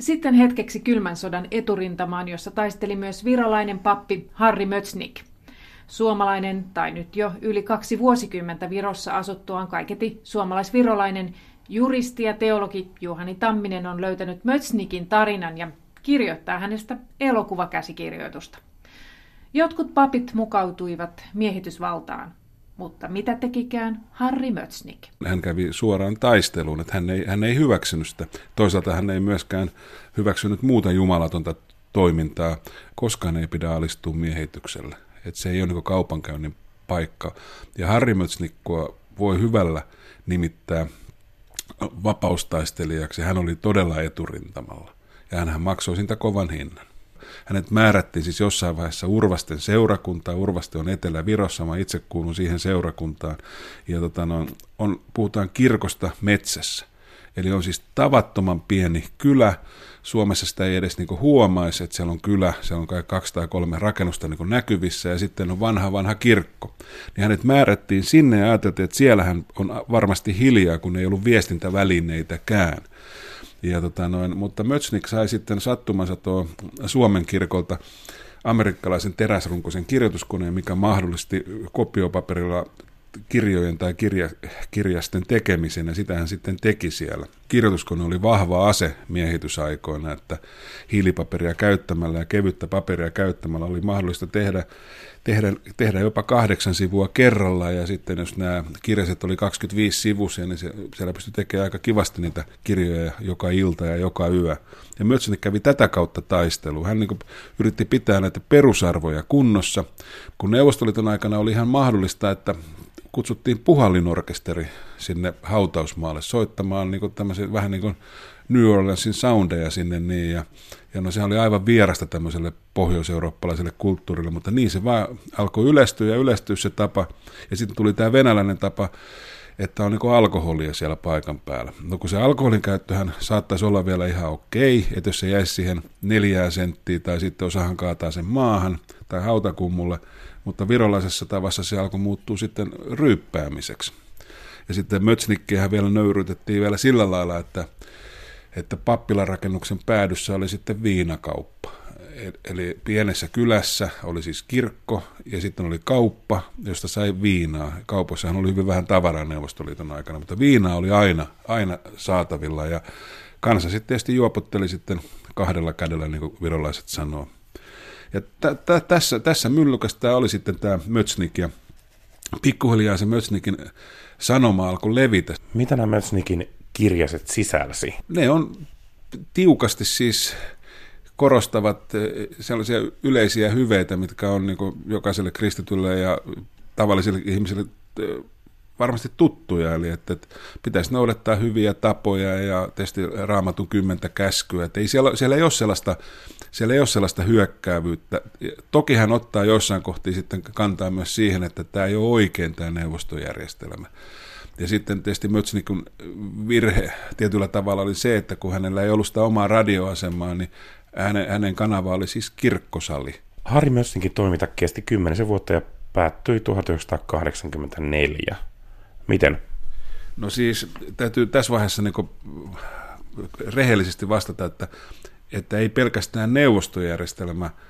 Sitten hetkeksi kylmän sodan eturintamaan, jossa taisteli myös virolainen pappi Harri Mötsnik. Suomalainen, tai nyt jo yli kaksi vuosikymmentä Virossa asuttuaan kaiketi suomalaisvirolainen juristi ja teologi Juhani Tamminen on löytänyt Mötsnikin tarinan ja kirjoittaa hänestä elokuvakäsikirjoitusta. Jotkut papit mukautuivat miehitysvaltaan, mutta mitä tekikään Harri Mötsnik? Hän kävi suoraan taisteluun, että hän ei, hän ei hyväksynyt sitä. Toisaalta hän ei myöskään hyväksynyt muuta jumalatonta toimintaa. Koskaan ei pidä alistua miehitykselle. Että se ei ole niin kaupankäynnin paikka. Ja Harri Mötsnikkoa voi hyvällä nimittää vapaustaistelijaksi. Hän oli todella eturintamalla. Ja hän maksoi siitä kovan hinnan. Hänet määrättiin siis jossain vaiheessa Urvasten seurakuntaa. Urvaste on Etelä-Virossa, mä itse kuulun siihen seurakuntaan. Ja tota no, on, puhutaan kirkosta metsässä. Eli on siis tavattoman pieni kylä. Suomessa sitä ei edes niinku huomaisi, että siellä on kylä, siellä on kai kaksi tai kolme rakennusta niinku näkyvissä ja sitten on vanha vanha kirkko. Niin hänet määrättiin sinne ja ajateltiin, että siellähän on varmasti hiljaa, kun ei ollut viestintävälineitäkään. Ja tota noin, mutta Mötsnik sai sitten sattumansa tuo Suomen kirkolta amerikkalaisen teräsrunkoisen kirjoituskoneen, mikä mahdollisti kopiopaperilla kirjojen tai kirja, kirjasten tekemisen, ja sitä hän sitten teki siellä. Kirjoituskone oli vahva ase miehitysaikoina, että hiilipaperia käyttämällä ja kevyttä paperia käyttämällä oli mahdollista tehdä tehdä, tehdä jopa kahdeksan sivua kerralla ja sitten jos nämä kirjaset oli 25 sivuisia, niin se, siellä pystyi tekemään aika kivasti niitä kirjoja joka ilta ja joka yö. Ja Mötsänen kävi tätä kautta taistelu. Hän niin yritti pitää näitä perusarvoja kunnossa, kun Neuvostoliiton aikana oli ihan mahdollista, että kutsuttiin puhallinorkesteri sinne hautausmaalle soittamaan niin kuin vähän niin kuin New Orleansin soundeja sinne niin, ja, ja no sehän oli aivan vierasta tämmöiselle pohjoiseurooppalaiselle kulttuurille, mutta niin se vaan alkoi yleistyä ja yleistyä se tapa, ja sitten tuli tämä venäläinen tapa, että on niin alkoholia siellä paikan päällä. No kun se alkoholin käyttöhän saattaisi olla vielä ihan okei, että jos se jäisi siihen neljää senttiä tai sitten osahan kaataa sen maahan tai hautakummulle, mutta virolaisessa tavassa se alkoi muuttua sitten ryyppäämiseksi. Ja sitten Mötsnikkiähän vielä nöyrytettiin vielä sillä lailla, että että pappilarakennuksen päädyssä oli sitten viinakauppa. Eli pienessä kylässä oli siis kirkko ja sitten oli kauppa, josta sai viinaa. Kaupassahan oli hyvin vähän tavaraa Neuvostoliiton aikana, mutta viinaa oli aina, aina saatavilla ja kansa sitten tietysti juopotteli sitten kahdella kädellä, niin kuin virolaiset sanoo. Ja t- t- tässä, tässä myllykäs tämä oli sitten tämä Mötsnik ja pikkuhiljaa se Mötsnikin sanoma alkoi levitä. Mitä nämä Mötsnikin kirjaset sisälsi? Ne on tiukasti siis korostavat eh, sellaisia yleisiä hyveitä, mitkä on niin jokaiselle kristitylle ja tavallisille ihmisille eh, varmasti tuttuja, eli että, että pitäisi noudattaa hyviä tapoja ja tietysti raamatun kymmentä käskyä. Että ei siellä, siellä, ei ole sellaista, siellä ei ole sellaista hyökkäävyyttä. Toki hän ottaa jossain kohti sitten kantaa myös siihen, että tämä ei ole oikein tämä neuvostojärjestelmä. Ja sitten tietysti Mötsnikun virhe tietyllä tavalla oli se, että kun hänellä ei ollut sitä omaa radioasemaa, niin hänen, hänen kanava oli siis kirkkosali. Harri Mössinkin toiminta kesti kymmenisen vuotta ja päättyi 1984. Miten? No siis täytyy tässä vaiheessa niin rehellisesti vastata, että, että ei pelkästään neuvostojärjestelmä –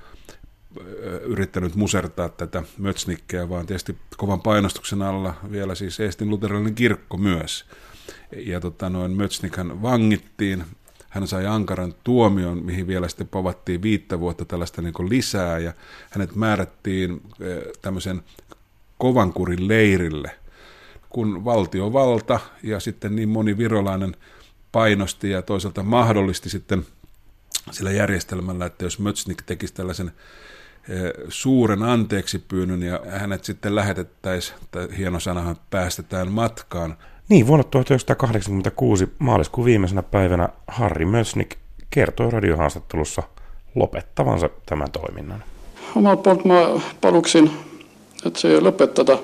yrittänyt musertaa tätä Mötsnikkeä, vaan tietysti kovan painostuksen alla vielä siis Eestin luterilainen kirkko myös. Ja tota, noin Mötsnikhän vangittiin, hän sai ankaran tuomion, mihin vielä sitten povattiin viittä vuotta tällaista niin lisää, ja hänet määrättiin tämmöisen kovankurin leirille, kun valtiovalta ja sitten niin moni virolainen painosti ja toisaalta mahdollisti sitten sillä järjestelmällä, että jos Mötsnik tekisi tällaisen Eh, suuren anteeksi pyynnön ja hänet sitten lähetettäisiin, tai hieno sanahan, päästetään matkaan. Niin, vuonna 1986 maaliskuun viimeisenä päivänä Harri Mösnik kertoi radiohaastattelussa lopettavansa tämän toiminnan. Omalta puolta mä paluksin, että se ei lopetada.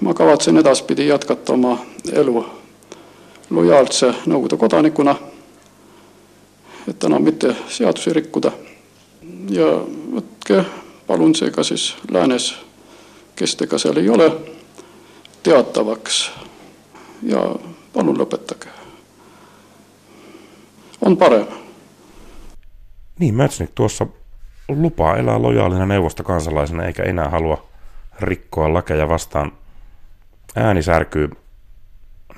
Mä kavatsen edaspidi jatkaa omaa elua lojaaltse kodanikuna, että enam mitte seadusi rikkuda ja võtke palun seega siis läänes, kes tega seal ei ole, teatavaks ja palun lõpetage. on parem. Niin, Mötsnik tuossa lupaa elää lojaalina neuvosta kansalaisena eikä enää halua rikkoa lakeja vastaan. Ääni särkyy.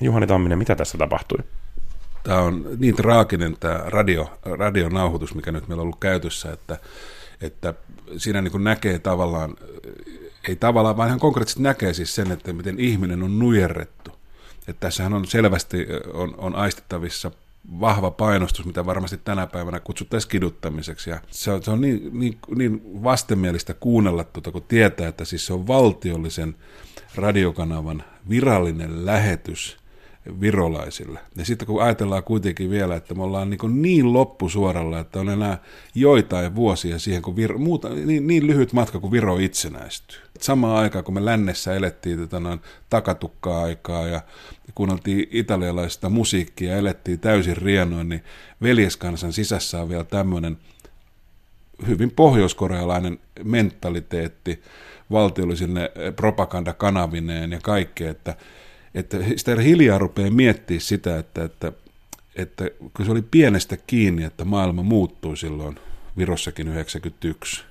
Juhani Tamminen, mitä tässä tapahtui? Tämä on niin traaginen tämä radio, radionauhoitus, mikä nyt meillä on ollut käytössä, että, että siinä niin näkee tavallaan, ei tavallaan, vaan ihan konkreettisesti näkee siis sen, että miten ihminen on nujerrettu. Että tässähän on selvästi on, on aistittavissa vahva painostus, mitä varmasti tänä päivänä kutsuttaisiin kiduttamiseksi. Ja se on, se on niin, niin, niin vastenmielistä kuunnella tuota, kun tietää, että siis se on valtiollisen radiokanavan virallinen lähetys virolaisille. Ja sitten kun ajatellaan kuitenkin vielä, että me ollaan niin, niin loppusuoralla, että on enää joitain vuosia siihen, kun Viro, muuta, niin, niin lyhyt matka kuin Viro itsenäistyy. Samaan aikaan, kun me lännessä elettiin tätä noin takatukkaa-aikaa ja kuunneltiin italialaista musiikkia ja elettiin täysin rienoin, niin veljeskansan sisässä on vielä tämmöinen hyvin pohjoiskorealainen mentaliteetti valtiollisille propagandakanavineen ja kaikkea, että että sitä hiljaa rupeaa miettimään sitä, että, että, että kun se oli pienestä kiinni, että maailma muuttui silloin Virossakin 91,